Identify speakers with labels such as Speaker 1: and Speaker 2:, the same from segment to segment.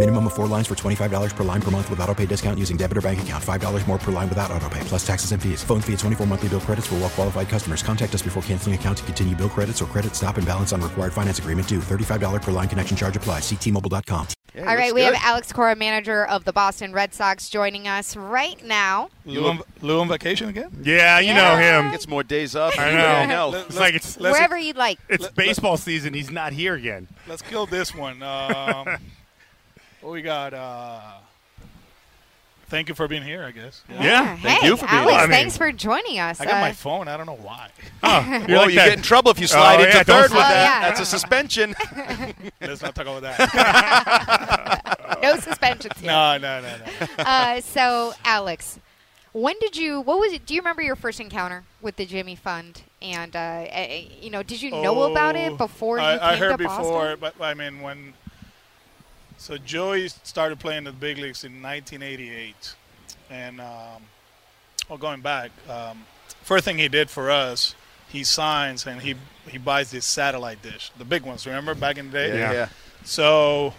Speaker 1: Minimum of four lines for $25 per line per month with auto pay discount using debit or bank account. $5 more per line without auto pay, plus taxes and fees. Phone fee at 24 monthly bill credits for well qualified customers. Contact us before canceling account to continue bill credits or credit stop and balance on required finance agreement due. $35 per line connection charge applies. Ctmobile.com.
Speaker 2: All right, we have Alex Cora, manager of the Boston Red Sox, joining us right now.
Speaker 3: Lou on, Lou on vacation again?
Speaker 4: Yeah, you
Speaker 2: Yeah.
Speaker 4: know him.
Speaker 5: Gets more days off.
Speaker 4: I know.
Speaker 5: I.
Speaker 3: Let-
Speaker 4: It's like it's
Speaker 2: Wherever you'd like.
Speaker 4: it's baseball season. He's not here again.
Speaker 3: Let's kill this one. Um, what we got? Uh, thank you for being here, I guess.
Speaker 4: Yeah,
Speaker 2: Hey,
Speaker 5: thank you for being
Speaker 2: Alex,
Speaker 4: here. I mean-
Speaker 2: thanks for joining us.
Speaker 3: I got
Speaker 2: Uh,
Speaker 3: my phone. I don't know why.
Speaker 4: Oh,
Speaker 5: Well,
Speaker 4: like
Speaker 5: you
Speaker 4: that-
Speaker 5: get in trouble if you slide
Speaker 4: Oh,
Speaker 5: into
Speaker 4: yeah,
Speaker 5: third with
Speaker 2: slide.
Speaker 5: that.
Speaker 2: Oh, yeah.
Speaker 5: That's a suspension.
Speaker 3: Let's not talk about that.
Speaker 2: no suspensions here.
Speaker 3: no, no, no, no.
Speaker 2: Uh, so, Alex, when did you? What was it? Do you remember your first encounter with the Jimmy Fund? And uh, uh, you know, did you know about it
Speaker 3: Oh,
Speaker 2: before you
Speaker 3: I,
Speaker 2: came
Speaker 3: I heard
Speaker 2: to
Speaker 3: before,
Speaker 2: Boston?
Speaker 3: but I mean when. So Joey started playing the big leagues in 1988, and um, well, going back, um, first thing he did for us, he signs and he he buys this satellite dish, the big ones. Remember back in the day?
Speaker 5: yeah. yeah.
Speaker 3: So,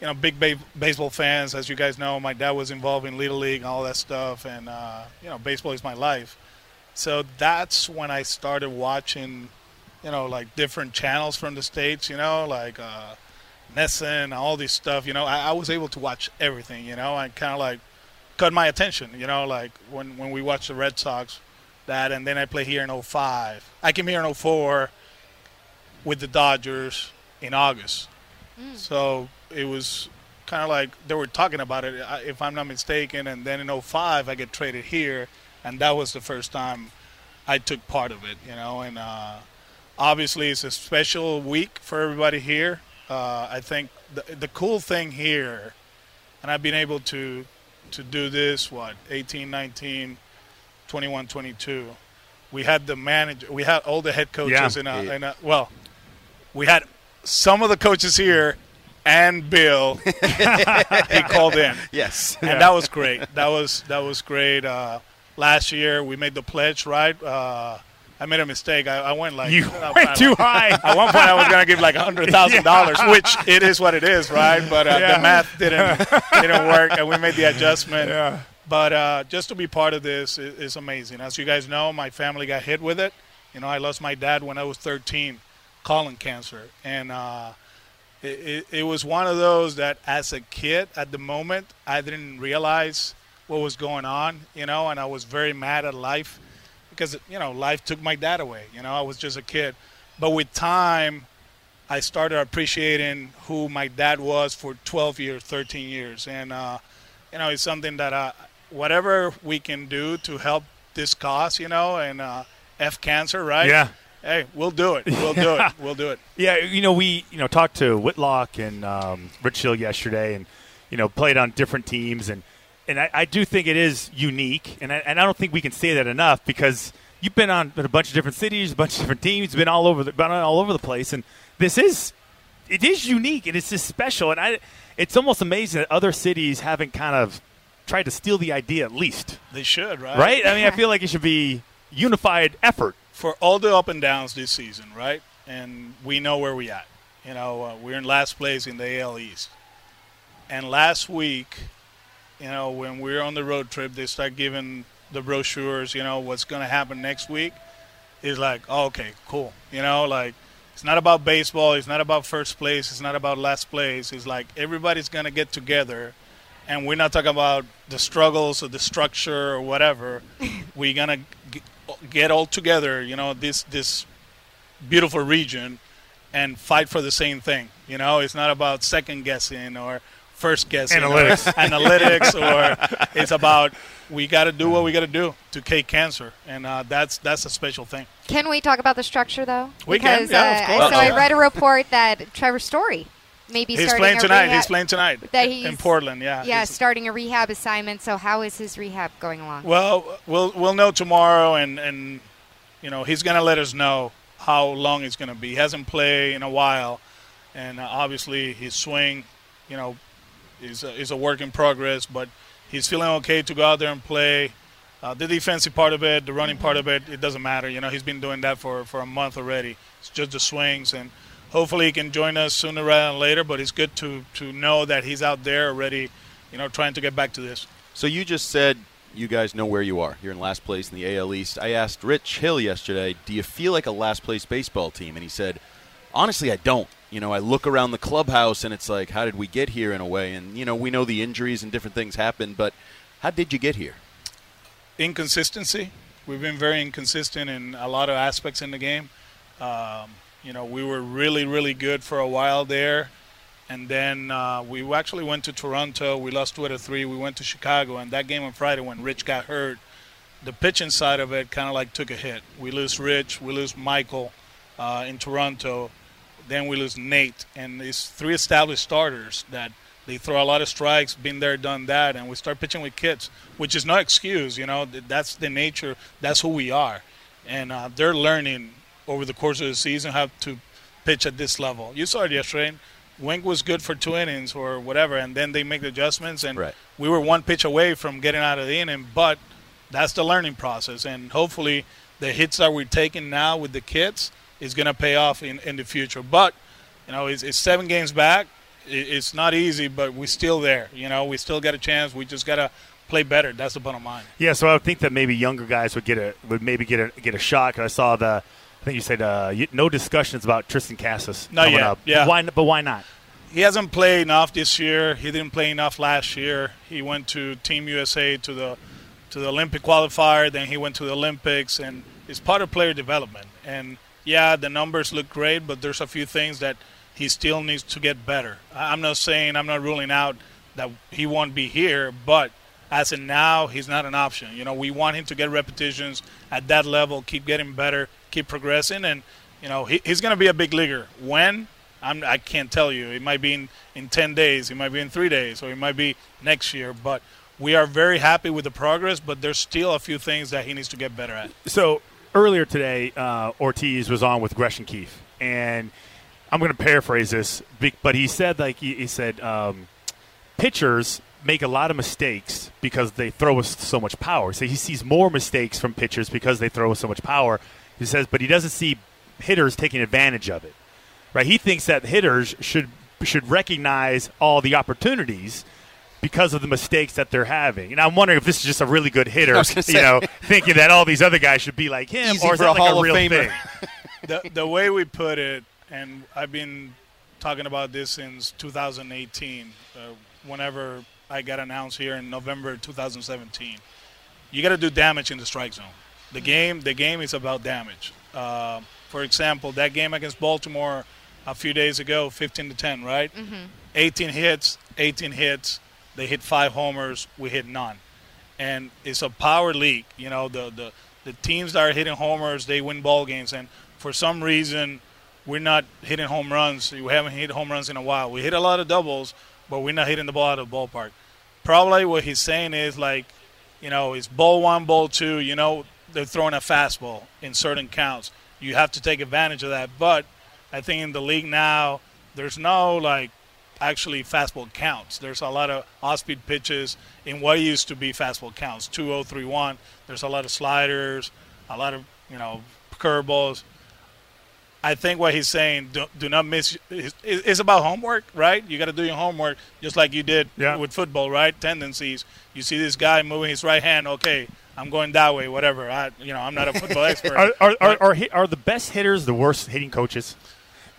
Speaker 3: you know, big ba- baseball fans, as you guys know, my dad was involved in Little League and all that stuff, and uh, you know, baseball is my life. So that's when I started watching, you know, like different channels from the states, you know, like uh, NESN, all this stuff. You know, I, I was able to watch everything. You know, and kind of like cut my attention. You know, like when when we watched the Red Sox, that, and then I play here in 05. I came here in 04 with the Dodgers in August. So it was kind of like they were talking about it, if I'm not mistaken. And then in 05, I get traded here, and that was the first time I took part of it, you know. And uh, obviously, it's a special week for everybody here. Uh, I think the, the cool thing here, and I've been able to to do this, what, 18, 19, 21, 22. We had the manager, we had all the head coaches
Speaker 4: Yeah.
Speaker 3: in, a, in a, well, we had some of the coaches here and Bill. he called in
Speaker 5: Yes.
Speaker 3: and that was great. That was that was great. Uh, last year we made the pledge, right? Uh, I made a mistake. I, I went like
Speaker 4: You went too high.
Speaker 3: At one point, I was gonna give like a hundred thousand dollars, which it is what it is, right? But uh,
Speaker 4: Yeah.
Speaker 3: the math didn't didn't work, and we made the adjustment.
Speaker 4: Yeah.
Speaker 3: But uh, just to be part of this is, is amazing. As you guys know, my family got hit with it. You know, I lost my dad when I was 13, colon cancer, and uh, it, it was one of those that, as a kid, at the moment, I didn't realize what was going on. You know, and I was very mad at life because you know life took my dad away. You know, I was just a kid. But with time, I started appreciating who my dad was for 12 years, 13 years, and uh, you know, it's something that uh, whatever we can do to help this cause, you know, and uh, F cancer, right?
Speaker 4: Yeah.
Speaker 3: Hey, we'll do it. We'll do it. We'll do it.
Speaker 4: Yeah, you know, we you know talked to Whitlock and um, Rich Hill yesterday, and you know played on different teams, and and I, I do think it is unique, and I, and I don't think we can say that enough because you've been on a bunch of different cities, a bunch of different teams, been all over the been all over the place, and this is it is unique and it's just special, and I it's almost amazing that other cities haven't kind of tried to steal the idea at least,
Speaker 3: They should, right?
Speaker 4: right? I mean, I feel like it should be unified effort.
Speaker 3: For all the up and downs this season, right? And we know where we at. You know, uh, we're in last place in the AL East. And last week, you know, when we're on the road trip, they start giving the brochures, you know, what's going to happen next week. It's like, oh, okay, cool. You know, like, it's not about baseball. It's not about first place. It's not about last place. It's like everybody's going to get together. And we're not talking about the struggles or the structure or whatever. we're going to get all together, you know, this, this beautiful region and fight for the same thing. You know, it's not about second guessing or first guess
Speaker 4: Analytics.
Speaker 3: or analytics, or it's about we got to do what we got to do to kick cancer, and uh, that's that's a special thing.
Speaker 2: Can we talk about the structure though?
Speaker 3: We can,
Speaker 2: because,
Speaker 3: yeah, of
Speaker 2: uh,
Speaker 3: course.
Speaker 2: So I read a report that Trevor Story may be
Speaker 3: He's playing tonight.
Speaker 2: rehab-
Speaker 3: He's playing tonight
Speaker 2: that
Speaker 3: in Portland. Yeah.
Speaker 2: Yeah,
Speaker 3: He's-
Speaker 2: starting a rehab assignment. So how is his rehab going along?
Speaker 3: Well, we'll we'll know tomorrow, and and you know he's gonna let us know how long it's gonna be. He hasn't played in a while, and uh, obviously his swing, you know, is a, is a work in progress. But he's feeling okay to go out there and play. Uh, the defensive part of it, the running part of it, it doesn't matter. You know, he's been doing that for for a month already. It's just the swings, and hopefully he can join us sooner rather than later. But it's good to to know that he's out there already, you know, trying to get back to this.
Speaker 5: So you just said you guys know where you are. You're in last place in the AL East. I asked Rich Hill yesterday, "Do you feel like a last place baseball team?" And he said, "Honestly, I don't. You know, I look around the clubhouse and it's like, how did we get here in a way? And you know, we know the injuries and different things happen, but how did you get here?"
Speaker 3: inconsistency. We've been very inconsistent in a lot of aspects in the game. Um, you know, we were really, really good for a while there, and then uh, we actually went to Toronto. We lost two out of three. We went to Chicago, and that game on Friday when Rich got hurt, the pitching side of it kind of like took a hit. We lose Rich, we lose Michael uh, in Toronto, then we lose Nate, and these three established starters that they throw a lot of strikes, been there, done that, and we start pitching with kids, which is no excuse. You know, that's the nature. That's who we are, and uh, they're learning over the course of the season how to pitch at this level. You saw it yesterday. Wink was good for two innings or whatever, and then they make the adjustments, and
Speaker 5: Right.
Speaker 3: we were one pitch away from getting out of the inning. But that's the learning process, and hopefully the hits that we're taking now with the kids is going to pay off in, in the future. But you know, it's, it's seven games back. It, it's not easy, but we're still there. You know, we still got a chance. We just got to play better. That's the bottom line.
Speaker 4: Yeah, so I would think that maybe younger guys would get a would maybe get a get a shot. Cause I saw the, I think you said uh, no discussions about Triston Casas
Speaker 3: Not
Speaker 4: coming
Speaker 3: yet,
Speaker 4: up.
Speaker 3: yeah.
Speaker 4: Why? But why not?
Speaker 3: He hasn't played enough this year. He didn't play enough last year. He went to Team USA to the to the Olympic qualifier. Then he went to the Olympics, and it's part of player development. And yeah, the numbers look great, but there's a few things that he still needs to get better. I'm not saying I'm not ruling out that he won't be here, but as of now, he's not an option. You know, we want him to get repetitions at that level, keep getting better, keep progressing, and you know he, he's going to be a big leaguer. When I'm, I can't tell you. It might be in, in 10 days, it might be in three days, or it might be next year. But we are very happy with the progress, but there's still a few things that he needs to get better at.
Speaker 4: So earlier today, uh, Ortiz was on with Gresham Keefe, and I'm going to paraphrase this, but he said like he, he said um, pitchers make a lot of mistakes because they throw us so much power. So he sees more mistakes from pitchers because they throw us so much power. He says, but he doesn't see hitters taking advantage of it. Right? He thinks that hitters should should recognize all the opportunities because of the mistakes that they're having. And I'm wondering if this is just a really good hitter,
Speaker 5: I was gonna
Speaker 4: you
Speaker 5: say.
Speaker 4: know, thinking that all these other guys should be like him,
Speaker 5: Easy
Speaker 4: or is that
Speaker 5: a
Speaker 4: like
Speaker 5: Hall
Speaker 4: a real
Speaker 5: Famer.
Speaker 4: thing?
Speaker 3: the, the way we put it, and I've been talking about this since 2018, uh, whenever I got announced here in November 2017. You got to do damage in the strike zone. The game, the game is about damage. Uh, for example, that game against Baltimore a few days ago, 15 to 10, right? 18 hits, 18 hits. They hit five homers. We hit none, and it's a power league. You know, the the the teams that are hitting homers, they win ball games, and for some reason, we're not hitting home runs. We haven't hit home runs in a while. We hit a lot of doubles, but we're not hitting the ball out of the ballpark. Probably what he's saying is like, you know, it's ball one, ball two. You know, they're throwing a fastball in certain counts. You have to take advantage of that. But I think in the league now, there's no like actually fastball counts. There's a lot of off-speed pitches in what used to be fastball counts, 2-0, 3-1. There's a lot of sliders, a lot of you know curveballs. I think what he's saying, do, do not miss. It's, it's about homework, right? You got to do your homework just like you did
Speaker 4: Yeah.
Speaker 3: with football, right? Tendencies. You see this guy moving his right hand. Okay, I'm going that way. Whatever. I, you know, I'm not a football expert.
Speaker 4: Are, are, are, are the best hitters the worst hitting coaches?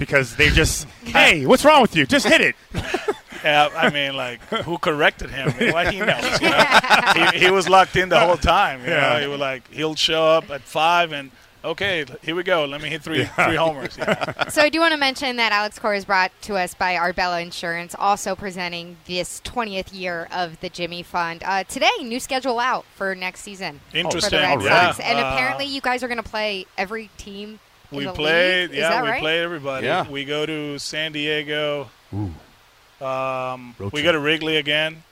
Speaker 4: Because they just, hey, what's wrong with you? Just hit it.
Speaker 3: Yeah, I mean, like, who corrected him? What he knows? You know? he, he was locked in the whole time. You
Speaker 4: Yeah.
Speaker 3: know, he was like, he'll show up at five, and okay, here we go. Let me hit three three homers. Yeah.
Speaker 2: So I do want to mention that Alex Cora is brought to us by Arbella Insurance, also presenting this 20th year of the Jimmy Fund. Uh, today, new schedule out for next season for the
Speaker 3: Interesting.
Speaker 2: Red
Speaker 3: Yeah.
Speaker 2: Sox, and
Speaker 3: Uh,
Speaker 2: apparently you guys are going to play every team. In
Speaker 3: We
Speaker 2: the
Speaker 3: played,
Speaker 2: league. Is
Speaker 3: yeah,
Speaker 2: that
Speaker 3: we
Speaker 2: right?
Speaker 3: played everybody.
Speaker 5: Yeah.
Speaker 3: We go to San Diego. Um, we go to Wrigley again.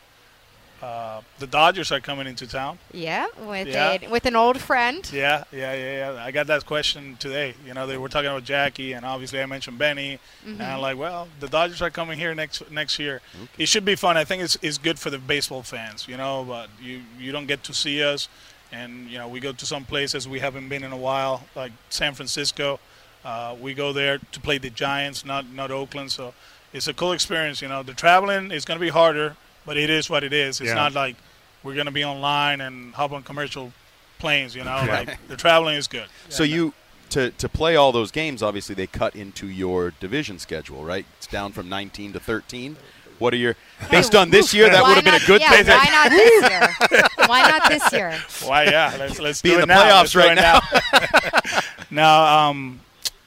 Speaker 3: Uh, the Dodgers are coming into town.
Speaker 2: Yeah, with
Speaker 3: Yeah.
Speaker 2: A, with an old friend.
Speaker 3: Yeah, yeah, yeah, yeah. I got that question today. You know, they were talking about Jackie, and obviously I mentioned Benny, and
Speaker 2: Mm-hmm.
Speaker 3: I'm like, well, the Dodgers are coming here next next year. It should be fun. I think it's it's good for the baseball fans. You know, but you you don't get to see us, and you know we go to some places we haven't been in a while, like San Francisco. Uh, we go there to play the Giants, not not Oakland. So it's a cool experience. You know, the traveling is going to be harder, but it is what it is. It's
Speaker 4: Yeah.
Speaker 3: not like we're going to be online and hop on commercial planes. You know,
Speaker 4: Yeah.
Speaker 3: like the traveling is good.
Speaker 5: So you to to play all those games, obviously they cut into your division schedule, right? It's down from 19 to 13. What are your based on this year? That would have been a good
Speaker 2: yeah,
Speaker 5: thing.
Speaker 2: Why not this year? why not this year?
Speaker 3: Why? Yeah, let's let's
Speaker 5: Be
Speaker 3: do
Speaker 5: in
Speaker 3: it
Speaker 5: the
Speaker 3: now.
Speaker 5: playoffs
Speaker 3: Let's
Speaker 5: right
Speaker 3: now. now, um,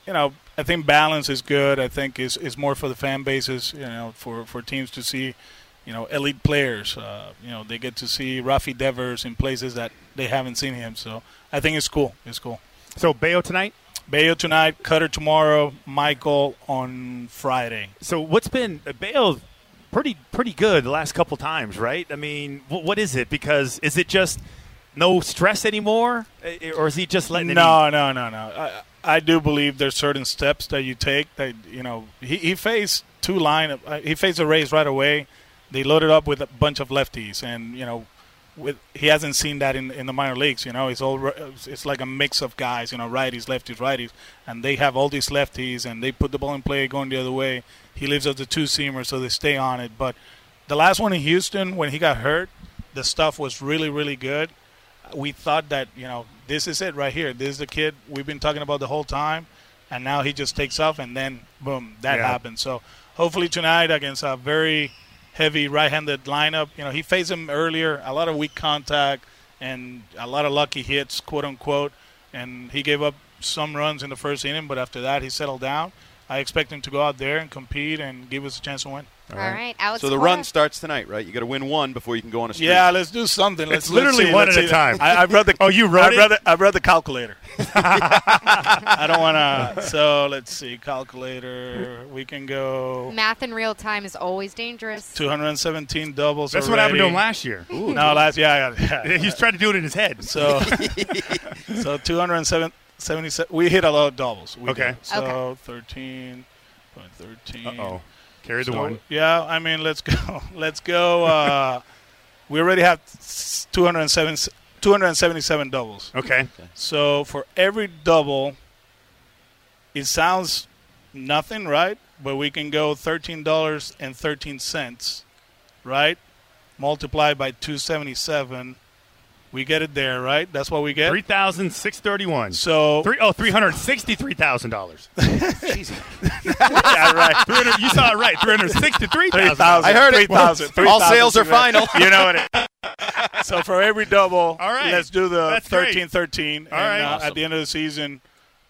Speaker 3: you know, I think balance is good. I think is is more for the fan bases. You know, for for teams to see, you know, elite players. Uh, you know, they get to see Rafi Devers in places that they haven't seen him. So I think it's cool. It's cool.
Speaker 4: So Bello tonight.
Speaker 3: Bello tonight, Kutter tomorrow, Michael on Friday.
Speaker 4: So what's been uh, Bello? Pretty pretty good the last couple times, right? I mean, wh- what is it? Because is it just no stress anymore, or is he just letting it?
Speaker 3: No, no, no, no. I, I do believe there's certain steps that you take that you know he, he faced two line uh, he faced a race right away. They loaded up with a bunch of lefties, and you know, with he hasn't seen that in in the minor leagues. You know, it's all it's like a mix of guys. You know, righties, lefties, righties, and they have all these lefties, and they put the ball in play going the other way. He lives as the two seamer, so they stay on it. But the last one in Houston, when he got hurt, the stuff was really, really good we thought that you know this is it right here. This is the kid we've been talking about the whole time, and now he just takes off, and then boom, that
Speaker 4: Yeah.
Speaker 3: happens. So hopefully tonight against a very heavy right-handed lineup, you know he faced him earlier, a lot of weak contact and a lot of lucky hits, quote unquote, and he gave up some runs in the first inning, but after that he settled down. I expect him to go out there and compete and give us a chance to win.
Speaker 2: All right, Alex.
Speaker 5: So the
Speaker 2: Cora.
Speaker 5: run starts tonight, right? You got to win one before you can go on a streak.
Speaker 3: Yeah, let's do something. Let's
Speaker 4: It's literally
Speaker 3: let's see,
Speaker 4: one
Speaker 3: let's
Speaker 4: at a time.
Speaker 3: I, I brought the.
Speaker 4: Oh, you wrote
Speaker 3: I
Speaker 4: it?
Speaker 3: brought the, I brought the calculator. I don't want to. So let's see, calculator. We can go
Speaker 2: Math in real time is always dangerous.
Speaker 3: 217 doubles.
Speaker 4: That's what happened to him last year.
Speaker 3: No, last yeah, yeah.
Speaker 4: He's trying to do it in his head.
Speaker 3: So, so 207, 77. We hit a lot of doubles. We
Speaker 4: Okay.
Speaker 3: did. So
Speaker 2: Okay.
Speaker 3: 13, point 13.
Speaker 4: Uh oh, carry the
Speaker 3: So,
Speaker 4: one.
Speaker 3: Yeah, I mean, let's go. Let's go. Uh, we already have 207, 277 doubles.
Speaker 4: Okay.
Speaker 3: So for every double, it sounds nothing, right? But we can go thirteen dollars and thirteen cents, right? Multiplied by two seventy seven, we get it there, right? That's what we get.
Speaker 4: Three thousand six thirty-one.
Speaker 3: So
Speaker 4: Three oh three hundred sixty-three thousand dollars.
Speaker 3: yeah, right.
Speaker 4: You saw it right. Three hundred sixty-three
Speaker 3: Three
Speaker 4: thousand.
Speaker 3: thousand.
Speaker 5: I heard it.
Speaker 3: Three thousand.
Speaker 5: All sales are final.
Speaker 3: You know what? It, so for every double,
Speaker 4: All right.
Speaker 3: let's do the
Speaker 4: That's great.
Speaker 3: 13-13.
Speaker 4: All
Speaker 3: and
Speaker 4: right.
Speaker 3: uh,
Speaker 5: Awesome.
Speaker 3: at the end of the season,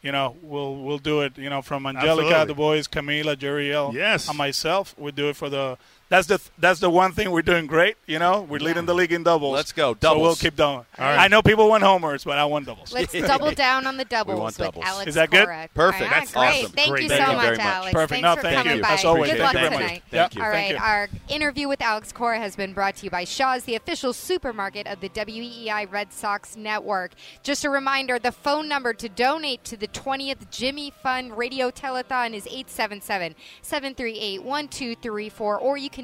Speaker 3: you know, we'll we'll do it. You know, from Angelica,
Speaker 4: Absolutely.
Speaker 3: the boys, Camila, Jeriel,
Speaker 4: Yes.
Speaker 3: and myself, we do it for the. That's the that's the one thing we're doing great. You know, we're leading the league in doubles.
Speaker 5: Let's go.
Speaker 3: So we'll keep doing.
Speaker 4: right.
Speaker 3: I know people want homers, but I want doubles.
Speaker 2: Let's double down on the doubles
Speaker 5: want
Speaker 2: with
Speaker 5: doubles.
Speaker 2: Alex
Speaker 3: Is that good?
Speaker 2: Cora.
Speaker 5: Perfect.
Speaker 2: All right,
Speaker 5: That's
Speaker 2: great.
Speaker 5: awesome.
Speaker 2: Thank
Speaker 4: Great.
Speaker 2: you
Speaker 5: Thank
Speaker 2: so
Speaker 5: you
Speaker 2: much,
Speaker 5: very.
Speaker 2: Alex.
Speaker 3: Perfect.
Speaker 2: Thanks
Speaker 3: No,
Speaker 2: for
Speaker 3: thank
Speaker 2: coming
Speaker 3: you.
Speaker 2: by.
Speaker 3: As always,
Speaker 2: Good
Speaker 3: thank
Speaker 2: luck
Speaker 3: you
Speaker 2: tonight.
Speaker 3: Thank you.
Speaker 2: All
Speaker 3: Thank you.
Speaker 2: our interview with Alex Cora has been brought to you by Shaw's, the official supermarket of the WEEI Red Sox Network. Just a reminder, the phone number to donate to the 20th Jimmy Fund Radio Telethon is 877-738-1234, or you can